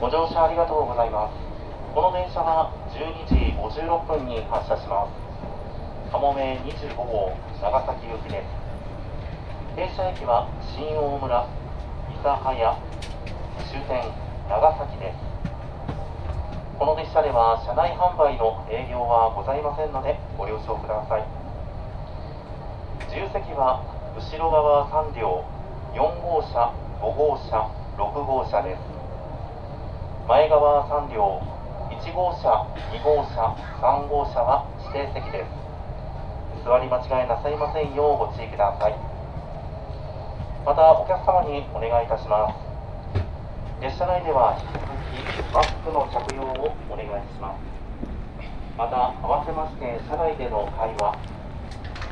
ご乗車ありがとうございます。この電車は12時56分に発車します。かもめ25号長崎行きです。停車駅は新大村諫早終点長崎です。この列車では車内販売の営業はございませんのでご了承ください。重席は後ろ側3両4号車5号車6号車です。前側3両1号車2号車3号車は指定席です。座り間違いなさいませんようご注意ください。またお客様にお願いいたします。列車内では引き続きマスクの着用をお願いします。また合わせまして車内での会話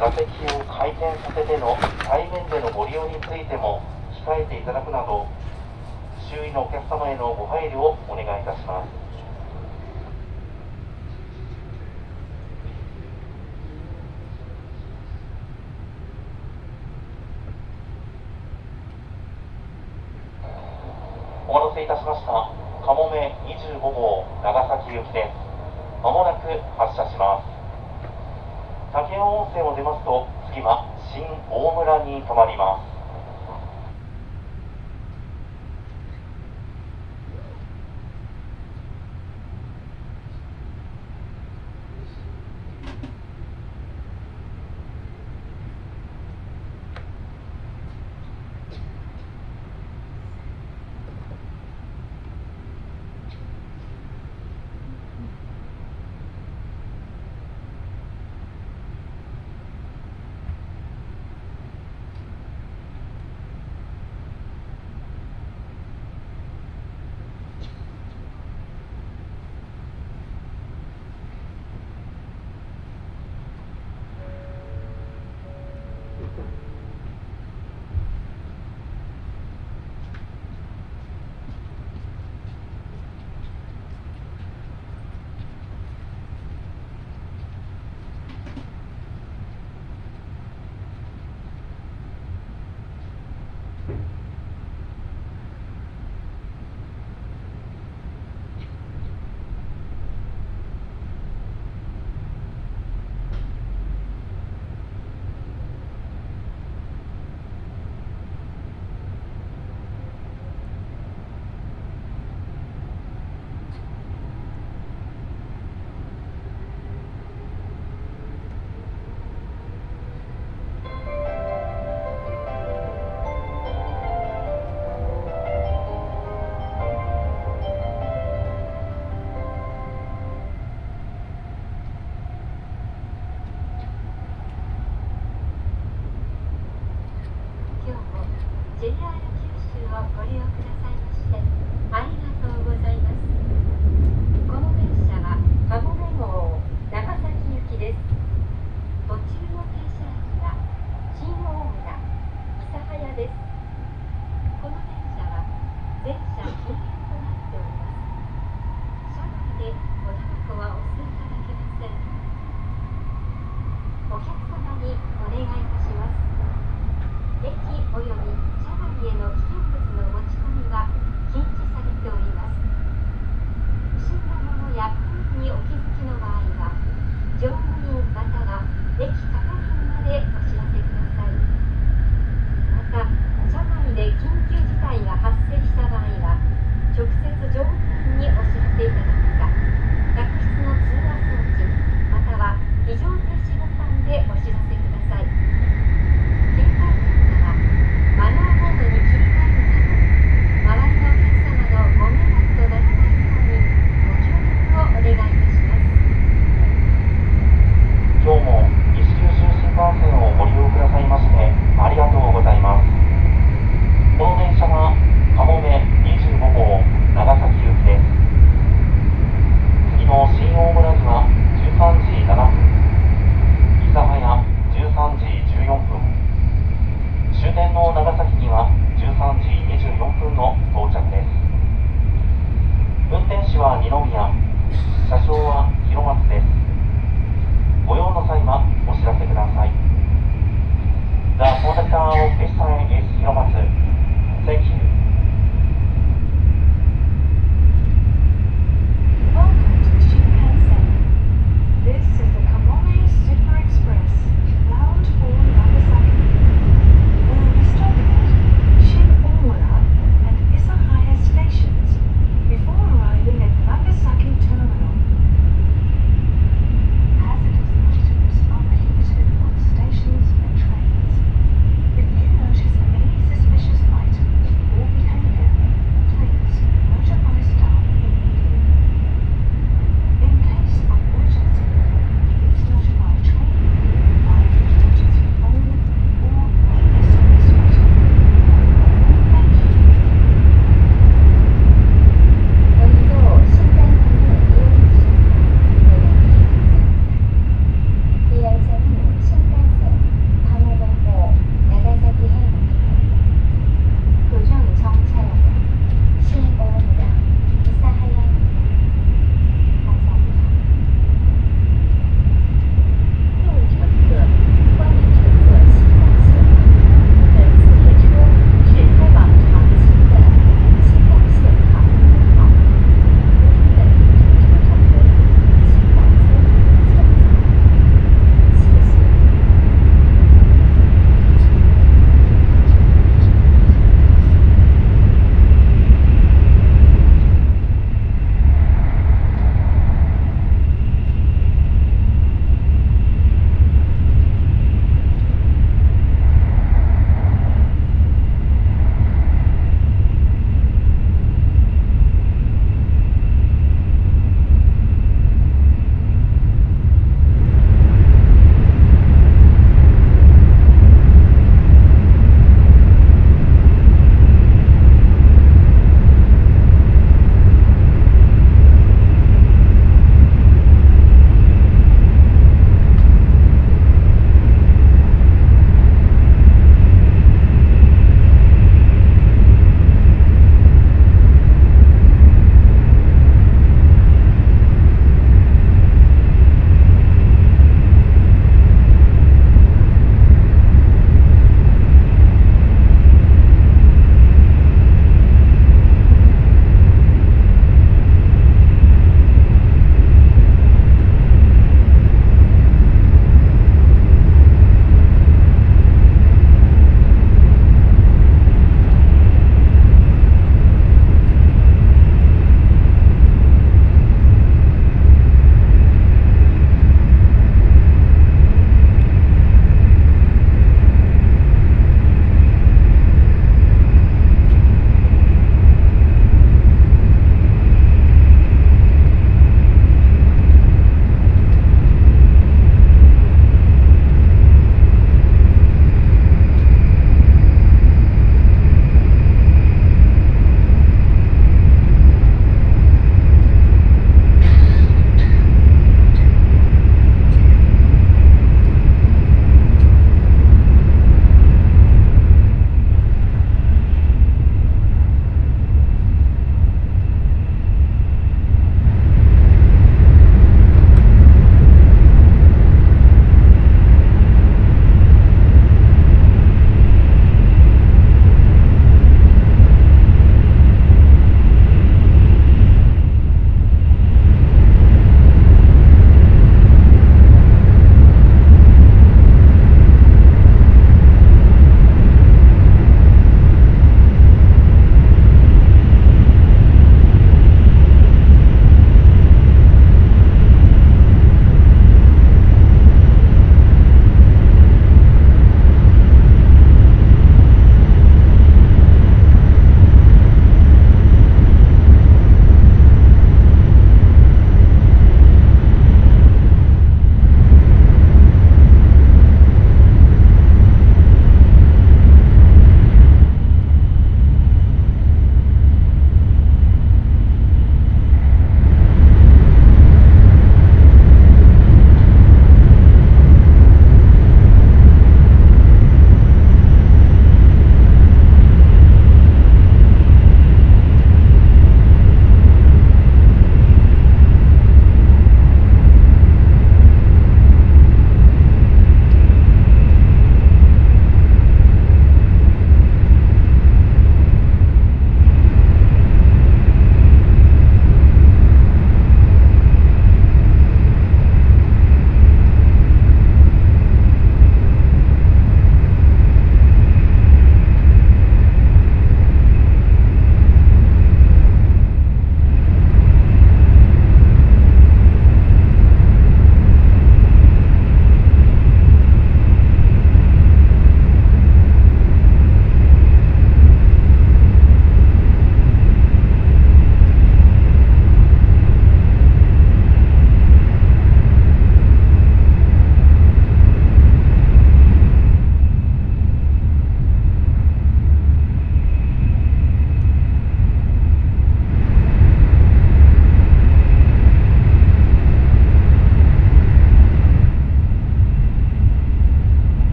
座席を回転させての対面でのご利用についても控えていただくなど周囲のお客様へのご配慮をお願いいたします。駅および車内への危険物の持ち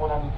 新大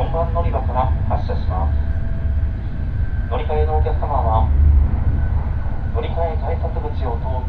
4番乗り場から発車します。乗り換えのお客様は乗り換え改札口を通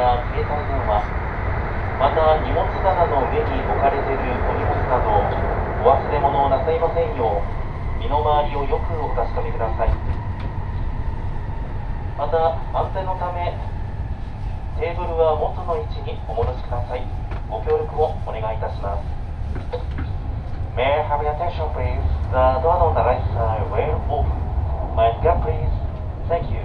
や携帯電話また荷物棚の上に置かれているお荷物などお忘れ物をなさいませんよう身の回りをよくお確かめくださいまた安全のためテーブルは元の位置にお戻しくださいご協力をお願いいたします May I have your attention please? The door on the right side will open. Mind gap please. Thank you.